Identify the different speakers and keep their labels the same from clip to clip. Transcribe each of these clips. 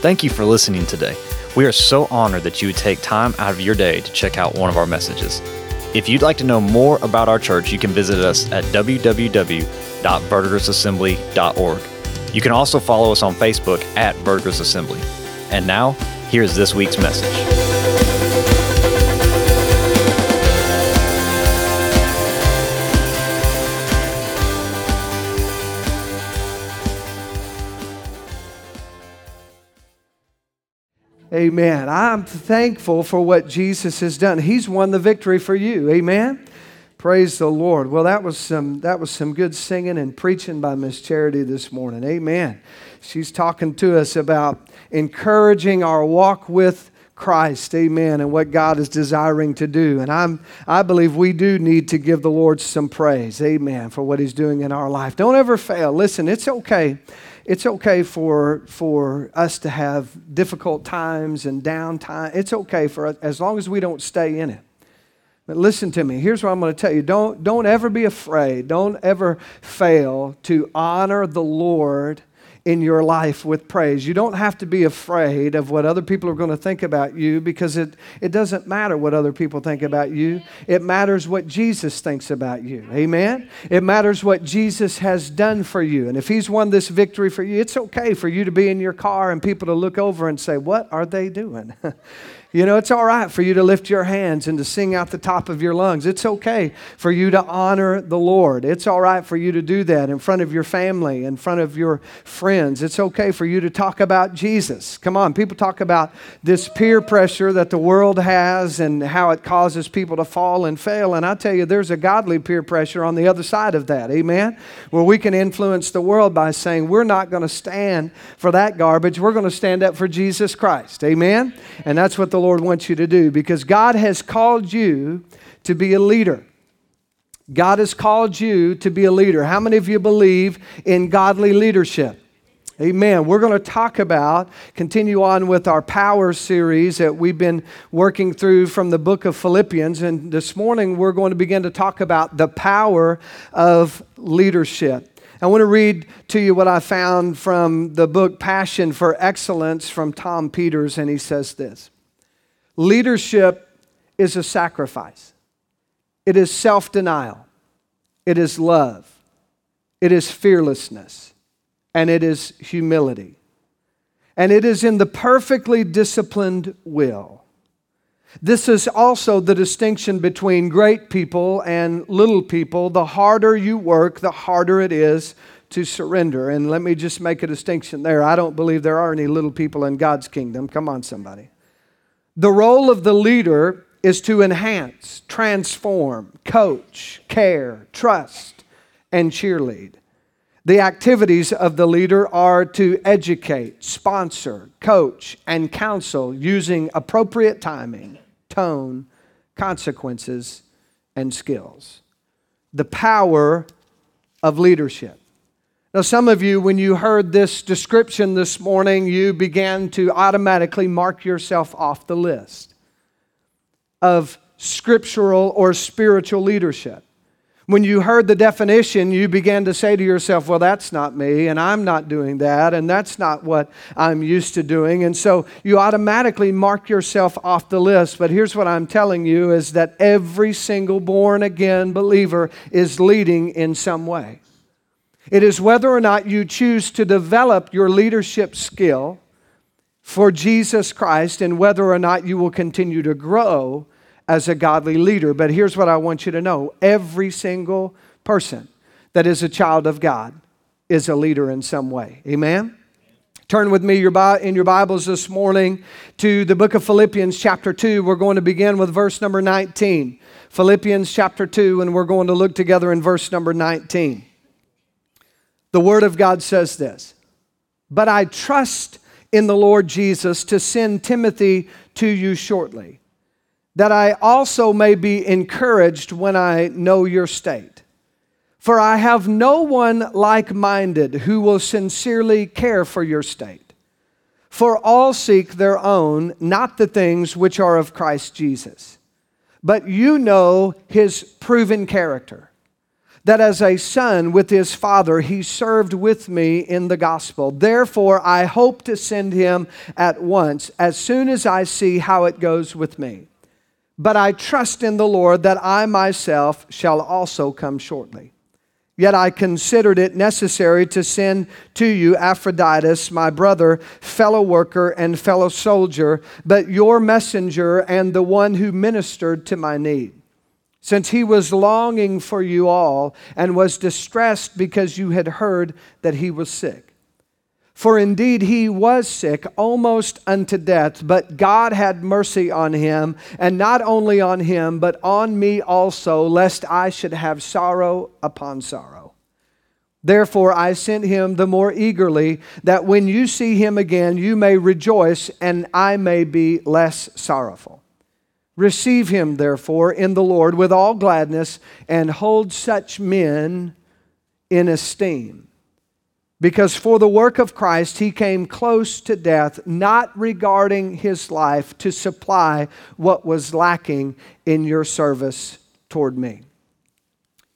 Speaker 1: Thank you for listening today. We are so honored that you would take time out of your day to check out one of our messages. If you'd like to know more about our church, you can visit us at www.verdigrisassembly.org. You can also follow us on Facebook at Verdigris Assembly. And now, here's this week's message.
Speaker 2: Amen. I'm thankful for what Jesus has done. He's won the victory for you. Amen. Praise the Lord. Well, that was some that was some good singing and preaching by Miss Charity this morning. Amen. She's talking to us about encouraging our walk with Christ. Amen. And what God is desiring to do. And I'm I believe we do need to give the Lord some praise. Amen. For what he's doing in our life. Don't ever fail. Listen, it's okay it's okay for, for us to have difficult times and downtime. It's okay for us as long as we don't stay in it. But listen to me. Here's what I'm going to tell you. Don't, don't ever be afraid. Don't ever fail to honor the Lord in your life with praise. You don't have to be afraid of what other people are going to think about you because it, it doesn't matter what other people think about you. It matters what Jesus thinks about you. Amen? It matters what Jesus has done for you. And if He's won this victory for you, it's okay for you to be in your car and people to look over and say, What are they doing? You know, it's all right for you to lift your hands and to sing out the top of your lungs. It's okay for you to honor the Lord. It's all right for you to do that in front of your family, in front of your friends. It's okay for you to talk about Jesus. Come on, people talk about this peer pressure that the world has and how it causes people to fall and fail. And I tell you, there's a godly peer pressure on the other side of that. Amen? Where we can influence the world by saying, we're not going to stand for that garbage. We're going to stand up for Jesus Christ. Amen? And that's what the Lord wants you to do because God has called you to be a leader. God has called you to be a leader. How many of you believe in godly leadership? Amen. We're going to talk about, continue on with our power series that we've been working through from the book of Philippians. And this morning we're going to begin to talk about the power of leadership. I want to read to you what I found from the book Passion for Excellence from Tom Peters, and he says this Leadership is a sacrifice, it is self denial, it is love, it is fearlessness, and it is humility. And it is in the perfectly disciplined will. This is also the distinction between great people and little people. The harder you work, the harder it is to surrender. And let me just make a distinction there. I don't believe there are any little people in God's kingdom. Come on, somebody. The role of the leader is to enhance, transform, coach, care, trust, and cheerlead. The activities of the leader are to educate, sponsor, coach, and counsel using appropriate timing, tone, consequences, and skills. The power of leadership. Now, some of you, when you heard this description this morning, you began to automatically mark yourself off the list of scriptural or spiritual leadership. When you heard the definition, you began to say to yourself, Well, that's not me, and I'm not doing that, and that's not what I'm used to doing. And so you automatically mark yourself off the list. But here's what I'm telling you is that every single born again believer is leading in some way. It is whether or not you choose to develop your leadership skill for Jesus Christ and whether or not you will continue to grow as a godly leader. But here's what I want you to know every single person that is a child of God is a leader in some way. Amen? Turn with me in your Bibles this morning to the book of Philippians, chapter 2. We're going to begin with verse number 19. Philippians, chapter 2, and we're going to look together in verse number 19. The Word of God says this But I trust in the Lord Jesus to send Timothy to you shortly, that I also may be encouraged when I know your state. For I have no one like minded who will sincerely care for your state. For all seek their own, not the things which are of Christ Jesus. But you know his proven character that as a son with his father, he served with me in the gospel. Therefore, I hope to send him at once, as soon as I see how it goes with me. But I trust in the Lord that I myself shall also come shortly. Yet I considered it necessary to send to you Epaphroditus, my brother, fellow worker, and fellow soldier, but your messenger and the one who ministered to my need since he was longing for you all and was distressed because you had heard that he was sick. For indeed he was sick almost unto death, but God had mercy on him, and not only on him, but on me also, lest I should have sorrow upon sorrow. Therefore I sent him the more eagerly, that when you see him again, you may rejoice, and I may be less sorrowful. Receive him, therefore, in the Lord with all gladness, and hold such men in esteem. Because for the work of Christ he came close to death, not regarding his life to supply what was lacking in your service toward me.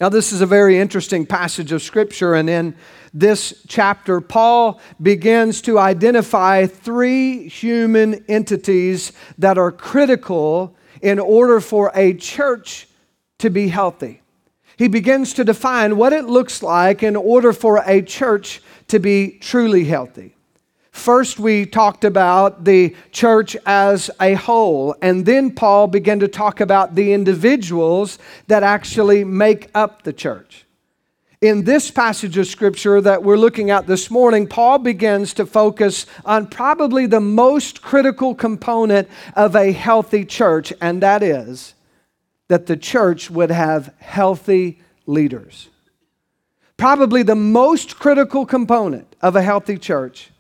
Speaker 2: Now, this is a very interesting passage of Scripture, and in this chapter, Paul begins to identify three human entities that are critical in order for a church to be healthy. He begins to define what it looks like in order for a church to be truly healthy. First, we talked about the church as a whole, and then Paul began to talk about the individuals that actually make up the church in this passage of scripture that we're looking at this morning, Paul begins to focus on probably the most critical component of a healthy church, and that is that the church would have healthy leaders. Probably the most critical component of a healthy church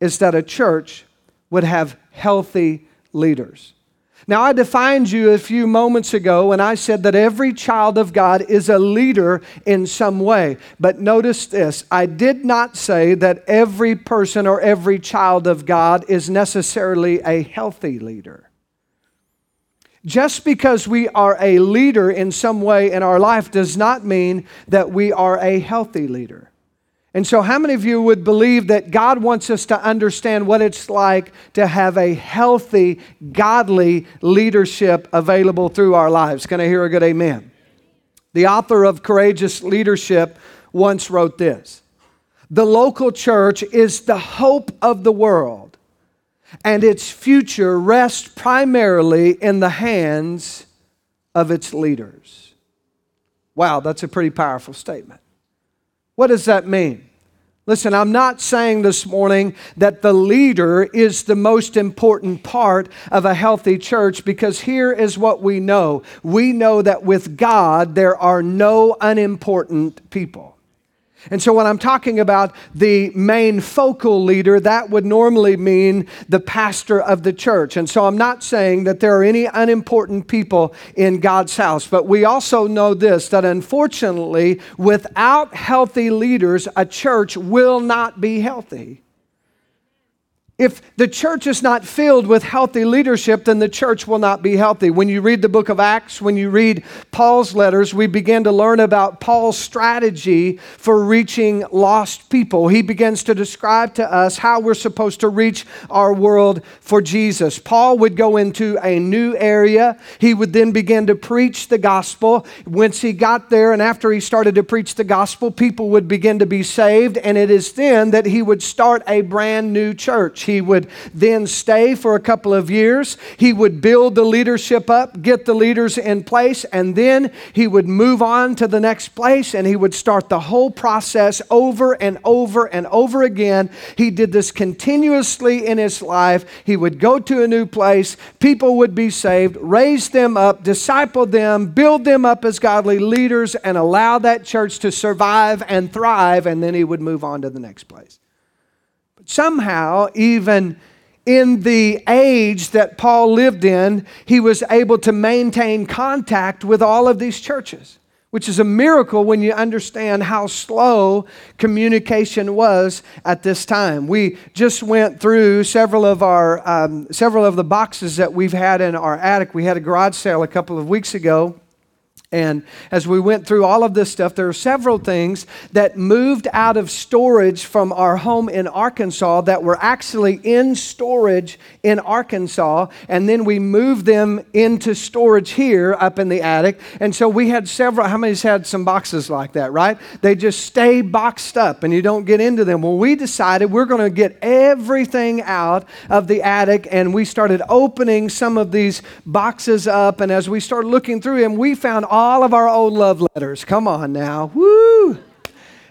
Speaker 2: is that a church would have healthy leaders. Now, I defined you a few moments ago when I said that every child of God is a leader in some way. But notice this I did not say that every person or every child of God is necessarily a healthy leader. Just because we are a leader in some way in our life does not mean that we are a healthy leader. And so, how many of you would believe that God wants us to understand what it's like to have a healthy, godly leadership available through our lives? Can I hear a good amen? The author of Courageous Leadership once wrote this The local church is the hope of the world, and its future rests primarily in the hands of its leaders. Wow, that's a pretty powerful statement. What does that mean? Listen, I'm not saying this morning that the leader is the most important part of a healthy church because here is what we know. We know that with God, there are no unimportant people. And so, when I'm talking about the main focal leader, that would normally mean the pastor of the church. And so, I'm not saying that there are any unimportant people in God's house, but we also know this that unfortunately, without healthy leaders, a church will not be healthy. If the church is not filled with healthy leadership, then the church will not be healthy. When you read the book of Acts, when you read Paul's letters, we begin to learn about Paul's strategy for reaching lost people. He begins to describe to us how we're supposed to reach our world for Jesus. Paul would go into a new area. He would then begin to preach the gospel. Once he got there and after he started to preach the gospel, people would begin to be saved. And it is then that he would start a brand new church. He would then stay for a couple of years. He would build the leadership up, get the leaders in place, and then he would move on to the next place and he would start the whole process over and over and over again. He did this continuously in his life. He would go to a new place, people would be saved, raise them up, disciple them, build them up as godly leaders, and allow that church to survive and thrive, and then he would move on to the next place somehow, even in the age that Paul lived in, he was able to maintain contact with all of these churches, which is a miracle when you understand how slow communication was at this time. We just went through several of our um, several of the boxes that we've had in our attic. We had a garage sale a couple of weeks ago And as we went through all of this stuff, there are several things that moved out of storage from our home in Arkansas that were actually in storage in Arkansas. And then we moved them into storage here up in the attic. And so we had several, how many's had some boxes like that, right? They just stay boxed up and you don't get into them. Well, we decided we're going to get everything out of the attic and we started opening some of these boxes up. And as we started looking through them, we found all all of our old love letters. Come on now. Woo!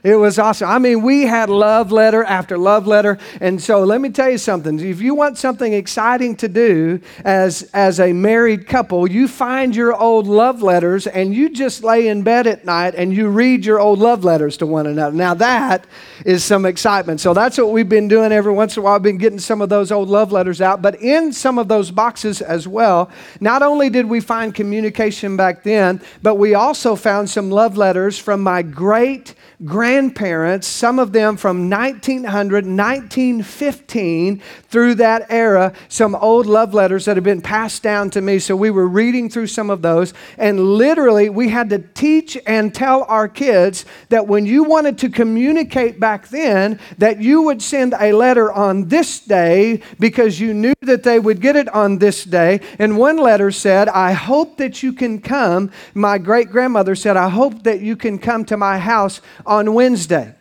Speaker 2: It was awesome. I mean, we had love letter after love letter. And so let me tell you something. If you want something exciting to do as, as a married couple, you find your old love letters and you just lay in bed at night and you read your old love letters to one another. Now, that is some excitement. So that's what we've been doing every once in a while. I've been getting some of those old love letters out. But in some of those boxes as well, not only did we find communication back then, but we also found some love letters from my great grandparents, some of them from 1900, 1915 through that era, some old love letters that have been passed down to me. So we were reading through some of those, and literally we had to teach and tell our kids that when you wanted to communicate back then, that you would send a letter on this day because you knew that they would get it on this day. And one letter said, I hope that you can come. My great grandmother said, I hope that you can come to my house on Wednesday.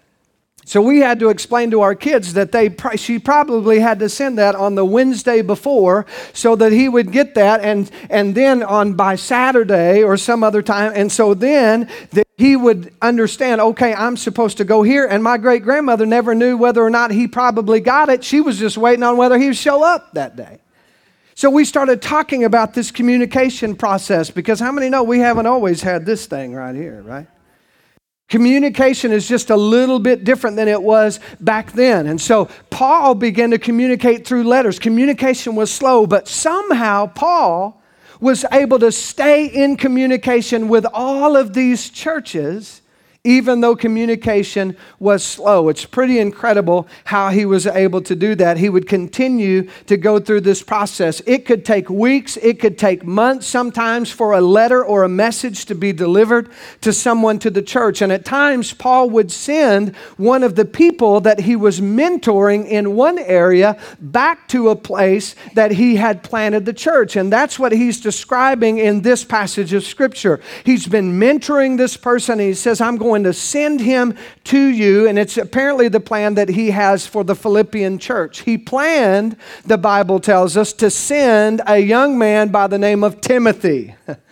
Speaker 2: So we had to explain to our kids that they she probably had to send that on the Wednesday before so that he would get that and and then on by Saturday or some other time and so then that he would understand okay I'm supposed to go here and my great grandmother never knew whether or not he probably got it she was just waiting on whether he would show up that day. So we started talking about this communication process because how many know we haven't always had this thing right here, right? Communication is just a little bit different than it was back then. And so Paul began to communicate through letters. Communication was slow, but somehow Paul was able to stay in communication with all of these churches even though communication was slow. It's pretty incredible how he was able to do that. He would continue to go through this process. It could take weeks, it could take months sometimes for a letter or a message to be delivered to someone to the church. And at times, Paul would send one of the people that he was mentoring in one area back to a place that he had planted the church. And that's what he's describing in this passage of Scripture. He's been mentoring this person, and he says, I'm going going to send him to you. And it's apparently the plan that he has for the Philippian church. He planned, the Bible tells us, to send a young man by the name of Timothy.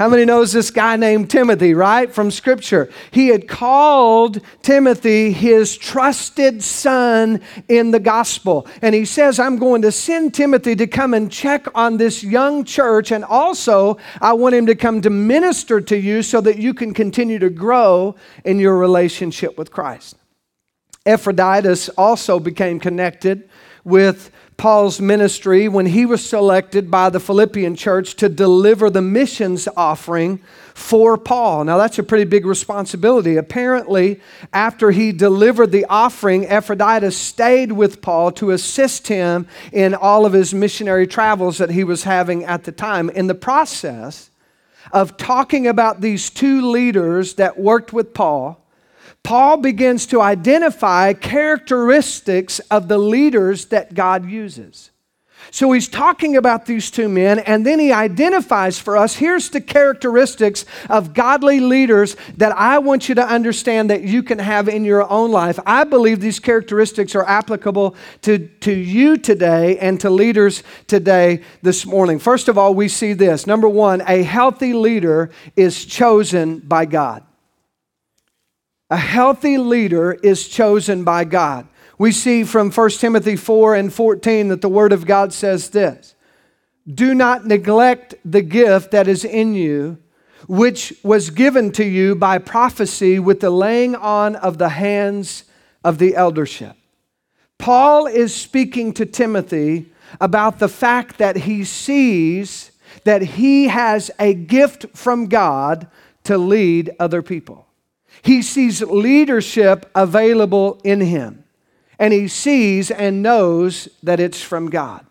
Speaker 2: How many knows this guy named Timothy, right? From scripture. He had called Timothy his trusted son in the gospel. And he says, I'm going to send Timothy to come and check on this young church. And also, I want him to come to minister to you so that you can continue to grow in your relationship with Christ. Epaphroditus also became connected with Paul's ministry when he was selected by the Philippian church to deliver the missions offering for Paul. Now, that's a pretty big responsibility. Apparently, after he delivered the offering, Epaphroditus stayed with Paul to assist him in all of his missionary travels that he was having at the time. In the process of talking about these two leaders that worked with Paul, Paul begins to identify characteristics of the leaders that God uses. So he's talking about these two men, and then he identifies for us here's the characteristics of godly leaders that I want you to understand that you can have in your own life. I believe these characteristics are applicable to, to you today and to leaders today this morning. First of all, we see this. Number one, a healthy leader is chosen by God. A healthy leader is chosen by God. We see from 1 Timothy 4 and 14 that the Word of God says this Do not neglect the gift that is in you, which was given to you by prophecy with the laying on of the hands of the eldership. Paul is speaking to Timothy about the fact that he sees that he has a gift from God to lead other people. He sees leadership available in him, and he sees and knows that it's from God.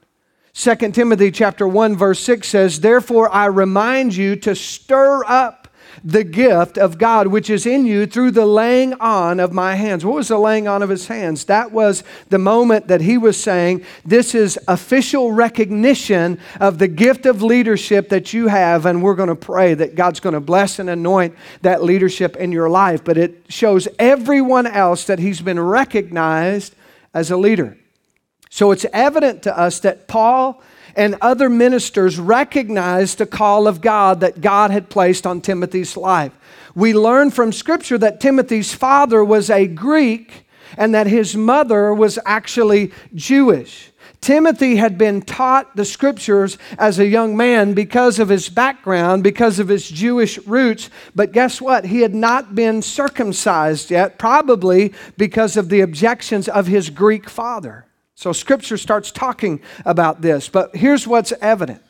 Speaker 2: 2 Timothy chapter 1 verse 6 says, "Therefore I remind you to stir up the gift of God which is in you through the laying on of my hands. What was the laying on of his hands? That was the moment that he was saying, This is official recognition of the gift of leadership that you have, and we're going to pray that God's going to bless and anoint that leadership in your life. But it shows everyone else that he's been recognized as a leader. So it's evident to us that Paul and other ministers recognized the call of God that God had placed on Timothy's life. We learn from Scripture that Timothy's father was a Greek and that his mother was actually Jewish. Timothy had been taught the scriptures as a young man because of his background, because of his Jewish roots, but guess what? He had not been circumcised yet, probably because of the objections of his Greek father. So scripture starts talking about this. But here's what's evident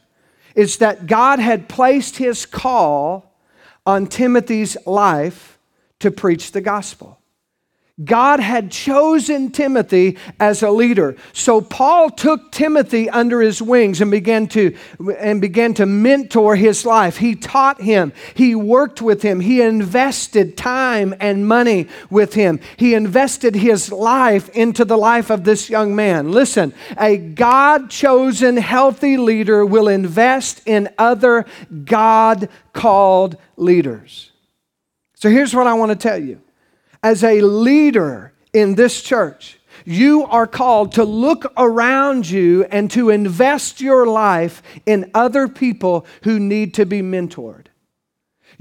Speaker 2: is that God had placed his call on Timothy's life to preach the gospel. God had chosen Timothy as a leader. So Paul took Timothy under his wings and began to and began to mentor his life. He taught him, he worked with him, he invested time and money with him. He invested his life into the life of this young man. Listen, a God-chosen healthy leader will invest in other God-called leaders. So here's what I want to tell you as a leader in this church, you are called to look around you and to invest your life in other people who need to be mentored.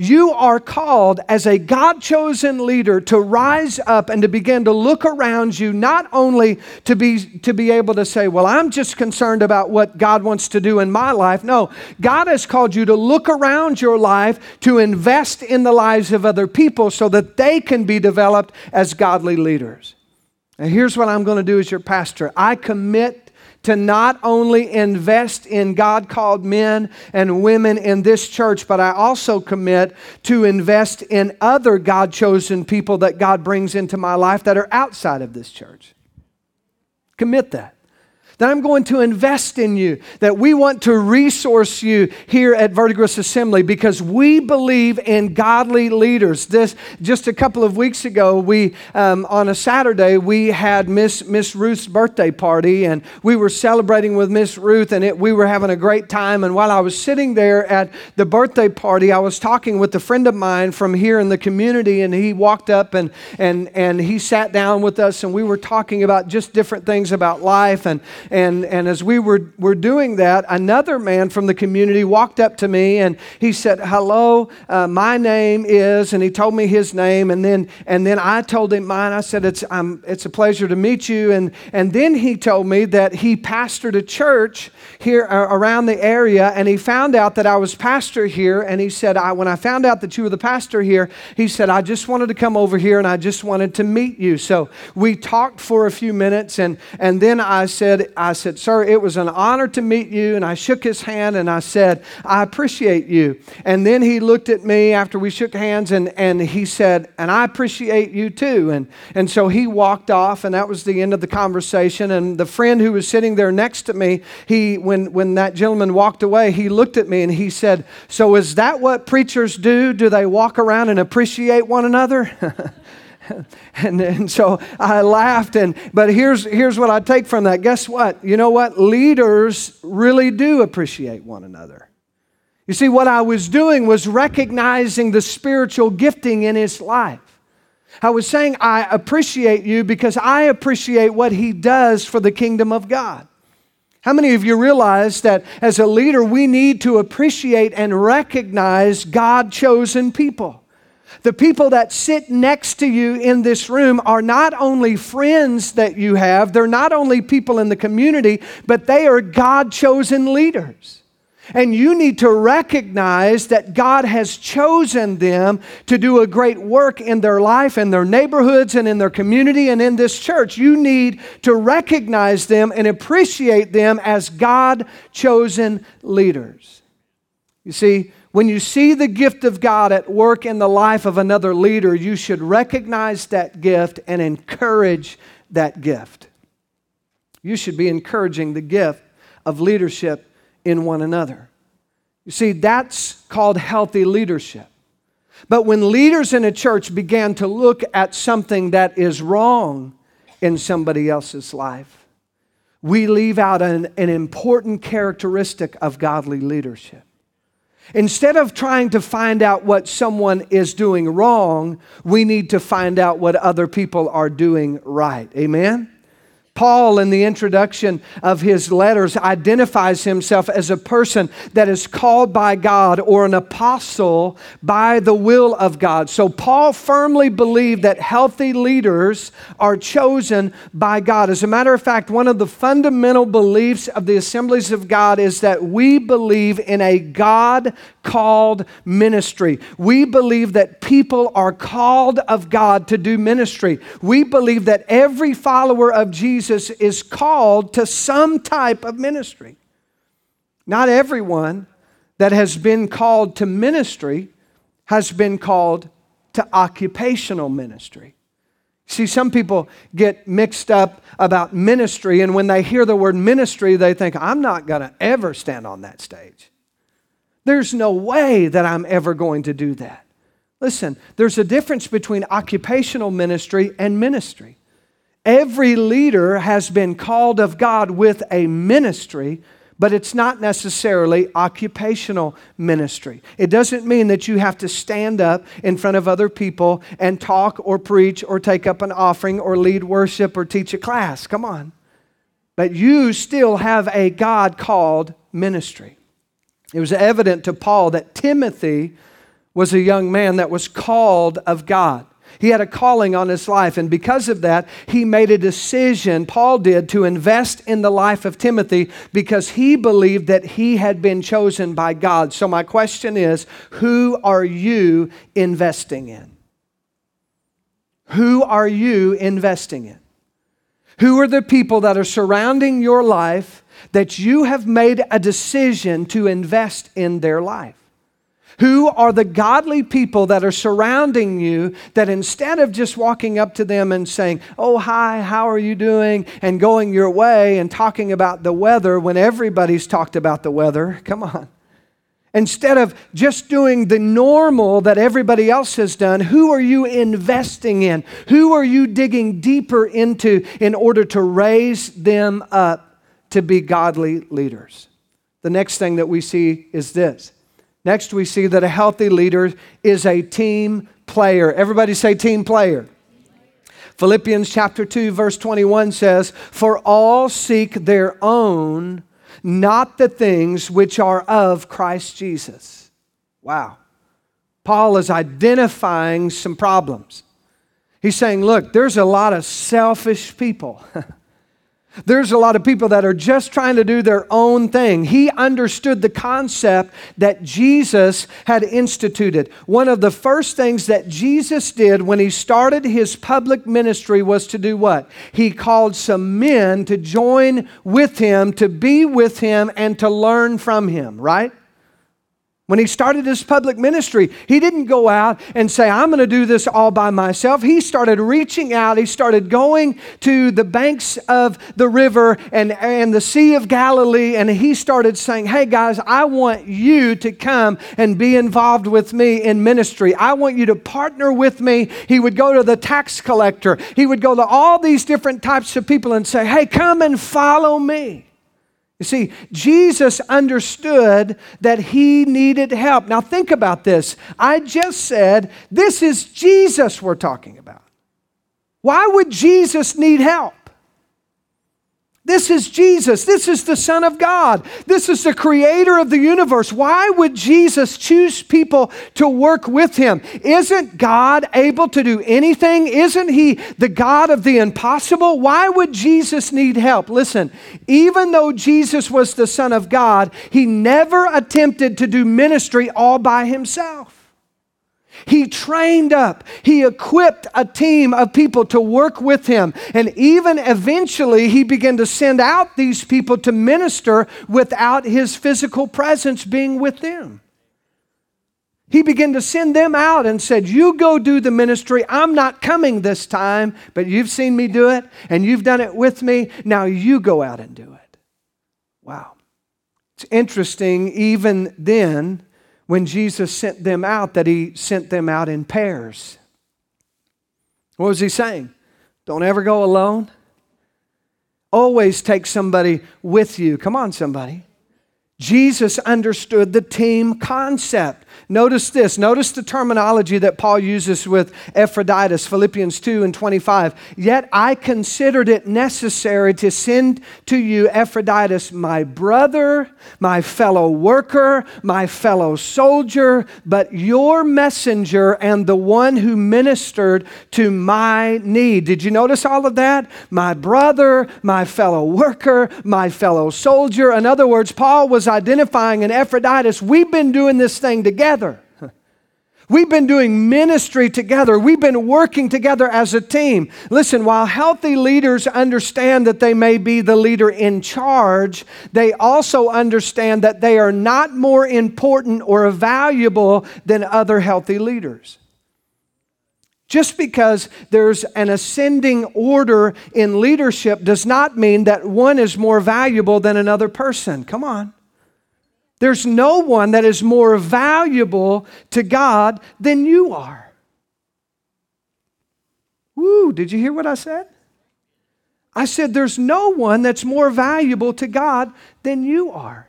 Speaker 2: You are called as a God chosen leader to rise up and to begin to look around you, not only to be, to be able to say, Well, I'm just concerned about what God wants to do in my life. No, God has called you to look around your life to invest in the lives of other people so that they can be developed as godly leaders. And here's what I'm going to do as your pastor I commit to not only invest in God called men and women in this church, but I also commit to invest in other God chosen people that God brings into my life that are outside of this church. Commit that that I'm going to invest in you, that we want to resource you here at Verdigris Assembly because we believe in godly leaders. This just a couple of weeks ago, we um, on a Saturday we had Miss Miss Ruth's birthday party, and we were celebrating with Miss Ruth, and it, we were having a great time. And while I was sitting there at the birthday party, I was talking with a friend of mine from here in the community, and he walked up and and and he sat down with us, and we were talking about just different things about life and and, and as we were, were doing that, another man from the community walked up to me and he said, Hello, uh, my name is, and he told me his name. And then, and then I told him mine. I said, it's, um, it's a pleasure to meet you. And, and then he told me that he pastored a church here uh, around the area and he found out that I was pastor here. And he said, I, When I found out that you were the pastor here, he said, I just wanted to come over here and I just wanted to meet you. So we talked for a few minutes and, and then I said, I said, Sir, it was an honor to meet you. And I shook his hand and I said, I appreciate you. And then he looked at me after we shook hands and, and he said, And I appreciate you too. And, and so he walked off, and that was the end of the conversation. And the friend who was sitting there next to me, he, when, when that gentleman walked away, he looked at me and he said, So is that what preachers do? Do they walk around and appreciate one another? and, and so I laughed. And but here's here's what I take from that. Guess what? You know what? Leaders really do appreciate one another. You see, what I was doing was recognizing the spiritual gifting in his life. I was saying, I appreciate you because I appreciate what he does for the kingdom of God. How many of you realize that as a leader, we need to appreciate and recognize God chosen people? The people that sit next to you in this room are not only friends that you have, they're not only people in the community, but they are God chosen leaders. And you need to recognize that God has chosen them to do a great work in their life, in their neighborhoods, and in their community, and in this church. You need to recognize them and appreciate them as God chosen leaders. You see, when you see the gift of God at work in the life of another leader, you should recognize that gift and encourage that gift. You should be encouraging the gift of leadership in one another. You see, that's called healthy leadership. But when leaders in a church began to look at something that is wrong in somebody else's life, we leave out an, an important characteristic of godly leadership. Instead of trying to find out what someone is doing wrong, we need to find out what other people are doing right. Amen? Paul, in the introduction of his letters, identifies himself as a person that is called by God or an apostle by the will of God. So, Paul firmly believed that healthy leaders are chosen by God. As a matter of fact, one of the fundamental beliefs of the assemblies of God is that we believe in a God called ministry. We believe that people are called of God to do ministry. We believe that every follower of Jesus Jesus is called to some type of ministry. Not everyone that has been called to ministry has been called to occupational ministry. See, some people get mixed up about ministry, and when they hear the word ministry, they think, I'm not going to ever stand on that stage. There's no way that I'm ever going to do that. Listen, there's a difference between occupational ministry and ministry. Every leader has been called of God with a ministry, but it's not necessarily occupational ministry. It doesn't mean that you have to stand up in front of other people and talk or preach or take up an offering or lead worship or teach a class. Come on. But you still have a God called ministry. It was evident to Paul that Timothy was a young man that was called of God. He had a calling on his life, and because of that, he made a decision, Paul did, to invest in the life of Timothy because he believed that he had been chosen by God. So, my question is who are you investing in? Who are you investing in? Who are the people that are surrounding your life that you have made a decision to invest in their life? Who are the godly people that are surrounding you that instead of just walking up to them and saying, Oh, hi, how are you doing? and going your way and talking about the weather when everybody's talked about the weather? Come on. Instead of just doing the normal that everybody else has done, who are you investing in? Who are you digging deeper into in order to raise them up to be godly leaders? The next thing that we see is this Next, we see that a healthy leader is a team player. Everybody say team player. Philippians chapter 2 verse 21 says, "For all seek their own, not the things which are of Christ Jesus." Wow. Paul is identifying some problems. He's saying, "Look, there's a lot of selfish people." There's a lot of people that are just trying to do their own thing. He understood the concept that Jesus had instituted. One of the first things that Jesus did when he started his public ministry was to do what? He called some men to join with him, to be with him, and to learn from him, right? When he started his public ministry, he didn't go out and say, I'm going to do this all by myself. He started reaching out. He started going to the banks of the river and, and the Sea of Galilee, and he started saying, Hey guys, I want you to come and be involved with me in ministry. I want you to partner with me. He would go to the tax collector, he would go to all these different types of people and say, Hey, come and follow me. You see, Jesus understood that he needed help. Now, think about this. I just said this is Jesus we're talking about. Why would Jesus need help? This is Jesus. This is the Son of God. This is the creator of the universe. Why would Jesus choose people to work with him? Isn't God able to do anything? Isn't he the God of the impossible? Why would Jesus need help? Listen, even though Jesus was the Son of God, he never attempted to do ministry all by himself. He trained up, he equipped a team of people to work with him. And even eventually, he began to send out these people to minister without his physical presence being with them. He began to send them out and said, You go do the ministry. I'm not coming this time, but you've seen me do it and you've done it with me. Now you go out and do it. Wow. It's interesting, even then when Jesus sent them out that he sent them out in pairs. What was he saying? Don't ever go alone. Always take somebody with you. Come on, somebody. Jesus understood the team concept. Notice this. Notice the terminology that Paul uses with Epaphroditus, Philippians 2 and 25. Yet I considered it necessary to send to you Epaphroditus, my brother, my fellow worker, my fellow soldier, but your messenger and the one who ministered to my need. Did you notice all of that? My brother, my fellow worker, my fellow soldier. In other words, Paul was identifying in Epaphroditus, we've been doing this thing together. We've been doing ministry together. We've been working together as a team. Listen, while healthy leaders understand that they may be the leader in charge, they also understand that they are not more important or valuable than other healthy leaders. Just because there's an ascending order in leadership does not mean that one is more valuable than another person. Come on. There's no one that is more valuable to God than you are. Woo, did you hear what I said? I said, There's no one that's more valuable to God than you are.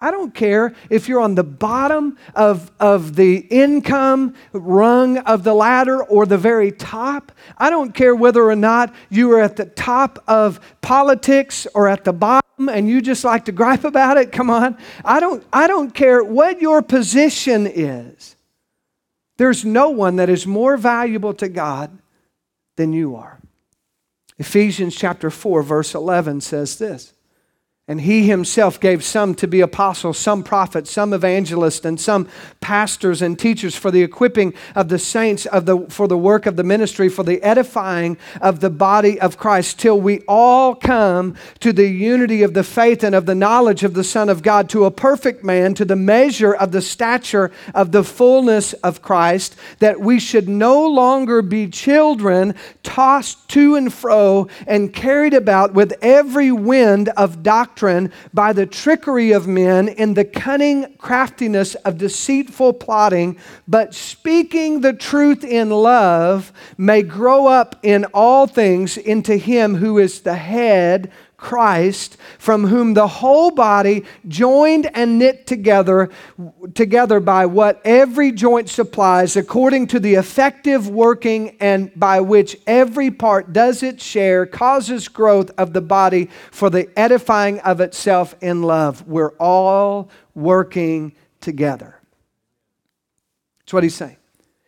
Speaker 2: I don't care if you're on the bottom of, of the income rung of the ladder or the very top. I don't care whether or not you are at the top of politics or at the bottom and you just like to gripe about it. Come on. I don't, I don't care what your position is. There's no one that is more valuable to God than you are. Ephesians chapter 4, verse 11 says this. And he himself gave some to be apostles, some prophets, some evangelists, and some pastors and teachers for the equipping of the saints of the, for the work of the ministry, for the edifying of the body of Christ, till we all come to the unity of the faith and of the knowledge of the Son of God, to a perfect man, to the measure of the stature of the fullness of Christ, that we should no longer be children tossed to and fro and carried about with every wind of doctrine doctrine by the trickery of men in the cunning craftiness of deceitful plotting, but speaking the truth in love may grow up in all things into him who is the head Christ, from whom the whole body, joined and knit together, together by what every joint supplies, according to the effective working and by which every part does its share, causes growth of the body for the edifying of itself in love. We're all working together. That's what he's saying.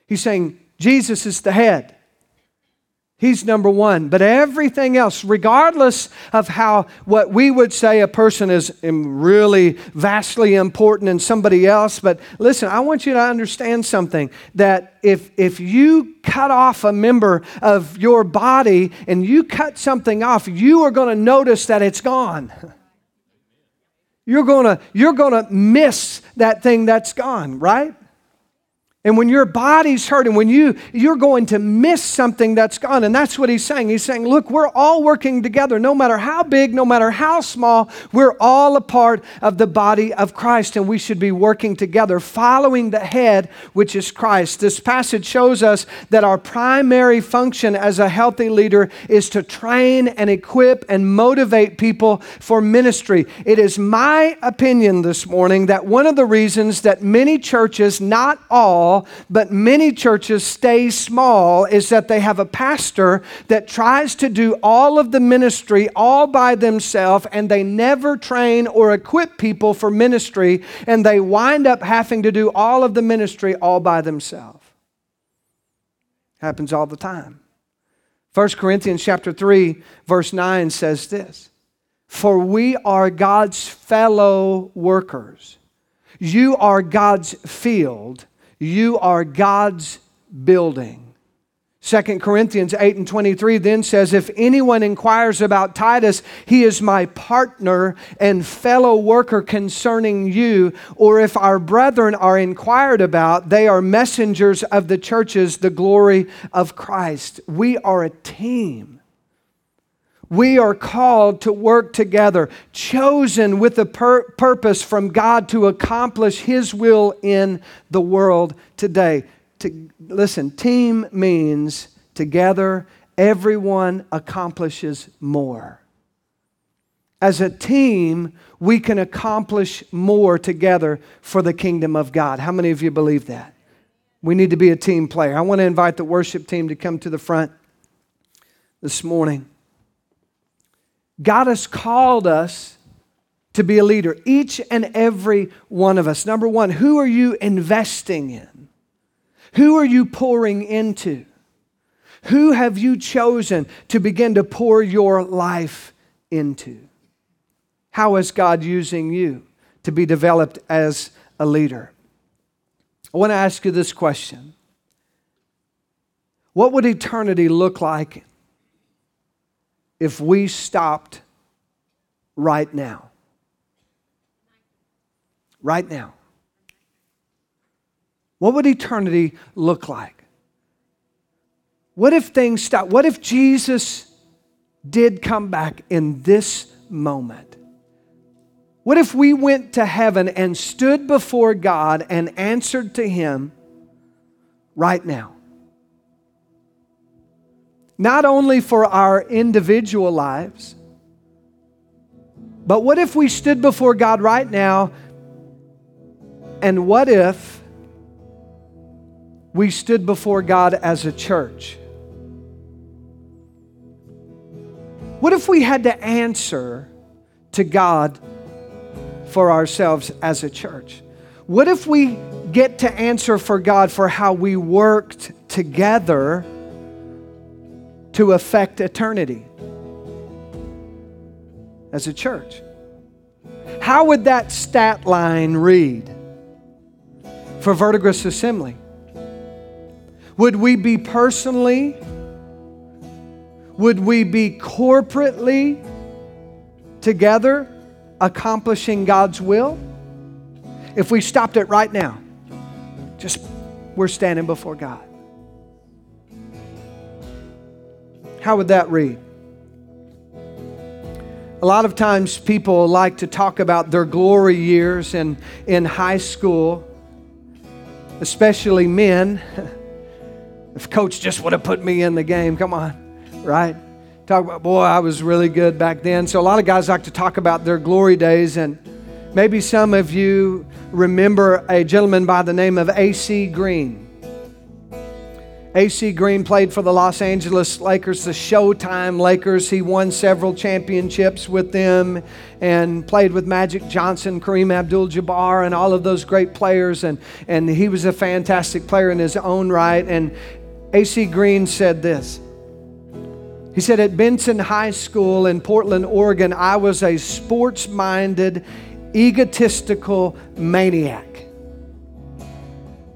Speaker 2: He's saying Jesus is the head. He's number one. But everything else, regardless of how what we would say a person is really vastly important in somebody else, but listen, I want you to understand something that if, if you cut off a member of your body and you cut something off, you are going to notice that it's gone. You're going to you're going to miss that thing that's gone, right? And when your body's hurting, when you you're going to miss something that's gone. And that's what he's saying. He's saying, look, we're all working together, no matter how big, no matter how small, we're all a part of the body of Christ, and we should be working together, following the head, which is Christ. This passage shows us that our primary function as a healthy leader is to train and equip and motivate people for ministry. It is my opinion this morning that one of the reasons that many churches, not all, small, but many churches stay small is that they have a pastor that tries to do all of the ministry all by themselves and they never train or equip people for ministry and they wind up having to do all of the ministry all by themselves. Happens all the time. 1 Corinthians chapter 3 verse 9 says this, "For we are God's fellow workers. You are God's field you are God's building. 2 Corinthians 8 and 23 then says, If anyone inquires about Titus, he is my partner and fellow worker concerning you. Or if our brethren are inquired about, they are messengers of the churches, the glory of Christ. We are a team. We are called to work together, chosen with a pur- purpose from God to accomplish His will in the world today. To, listen, team means together, everyone accomplishes more. As a team, we can accomplish more together for the kingdom of God. How many of you believe that? We need to be a team player. I want to invite the worship team to come to the front this morning. God has called us to be a leader, each and every one of us. Number one, who are you investing in? Who are you pouring into? Who have you chosen to begin to pour your life into? How is God using you to be developed as a leader? I want to ask you this question What would eternity look like if we stopped right now? Right now. What would eternity look like? What if things stop? What if Jesus did come back in this moment? What if we went to heaven and stood before God and answered to Him right now? Not only for our individual lives, but what if we stood before God right now and what if we stood before God as a church? What if we had to answer to God for ourselves as a church? What if we get to answer for God for how we worked together? To affect eternity as a church. How would that stat line read for Verdigris Assembly? Would we be personally? Would we be corporately together accomplishing God's will? If we stopped it right now, just we're standing before God. How would that read? A lot of times people like to talk about their glory years in, in high school, especially men. if coach just would have put me in the game, come on, right? Talk about, boy, I was really good back then. So a lot of guys like to talk about their glory days, and maybe some of you remember a gentleman by the name of A.C. Green. AC Green played for the Los Angeles Lakers, the Showtime Lakers. He won several championships with them and played with Magic Johnson, Kareem Abdul Jabbar, and all of those great players. And, and he was a fantastic player in his own right. And AC Green said this He said, At Benson High School in Portland, Oregon, I was a sports minded, egotistical maniac.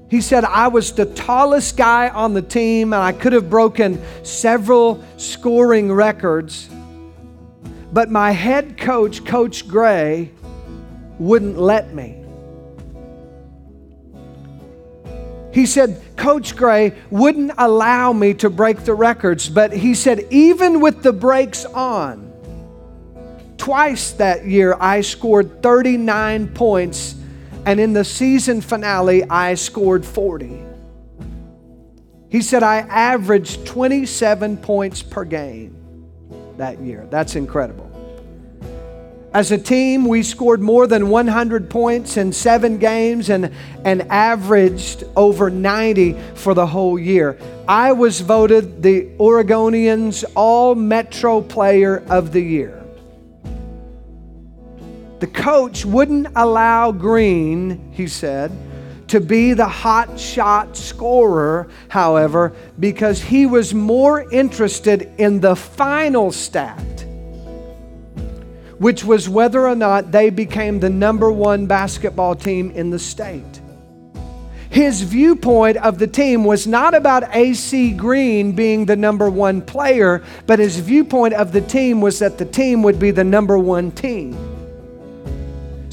Speaker 2: He said, I was the tallest guy on the team and I could have broken several scoring records. But my head coach, Coach Gray, wouldn't let me. He said, Coach Gray wouldn't allow me to break the records, but he said, even with the brakes on, twice that year I scored 39 points and in the season finale, I scored 40. He said, I averaged 27 points per game that year. That's incredible. As a team, we scored more than 100 points in seven games and, and averaged over 90 for the whole year. I was voted the Oregonians All Metro Player of the Year. The coach wouldn't allow Green, he said, to be the hot shot scorer, however, because he was more interested in the final stat, which was whether or not they became the number one basketball team in the state. His viewpoint of the team was not about AC Green being the number one player, but his viewpoint of the team was that the team would be the number one team.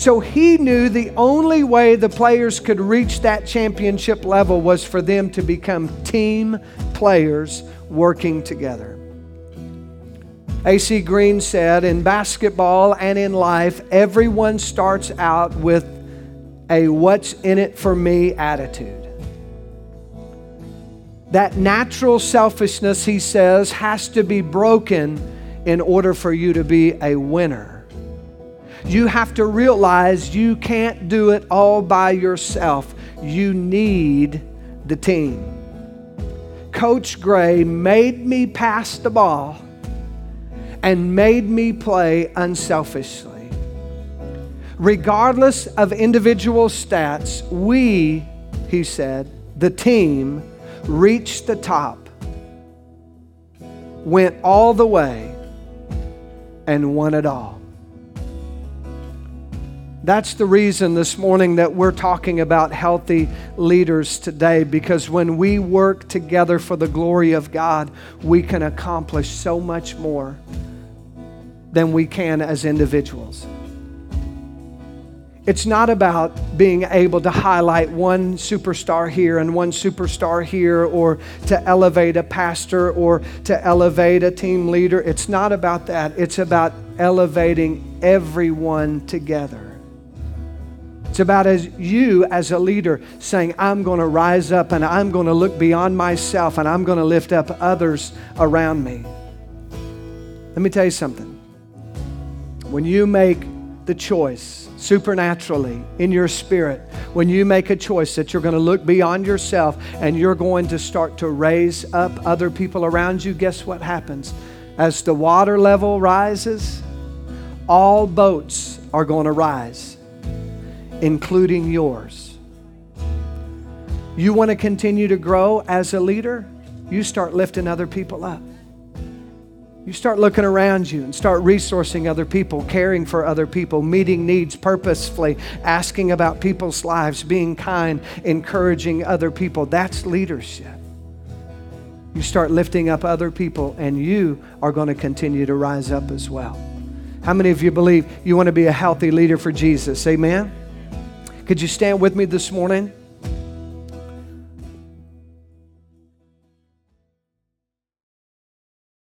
Speaker 2: So he knew the only way the players could reach that championship level was for them to become team players working together. A.C. Green said, in basketball and in life, everyone starts out with a what's in it for me attitude. That natural selfishness, he says, has to be broken in order for you to be a winner. You have to realize you can't do it all by yourself. You need the team. Coach Gray made me pass the ball and made me play unselfishly. Regardless of individual stats, we, he said, the team, reached the top, went all the way, and won it all. That's the reason this morning that we're talking about healthy leaders today, because when we work together for the glory of God, we can accomplish so much more than we can as individuals. It's not about being able to highlight one superstar here and one superstar here, or to elevate a pastor or to elevate a team leader. It's not about that. It's about elevating everyone together. It's about as you as a leader saying, I'm going to rise up and I'm going to look beyond myself and I'm going to lift up others around me. Let me tell you something. When you make the choice supernaturally in your spirit, when you make a choice that you're going to look beyond yourself and you're going to start to raise up other people around you, guess what happens? As the water level rises, all boats are going to rise, including yours. You want to continue to grow as a leader? You start lifting other people up. You start looking around you and start resourcing other people, caring for other people, meeting needs purposefully, asking about people's lives, being kind, encouraging other people. That's leadership. You start lifting up other people, and you are going to continue to rise up as well. How many of you believe you want to be a healthy leader for Jesus? Amen? Could you stand with me this morning?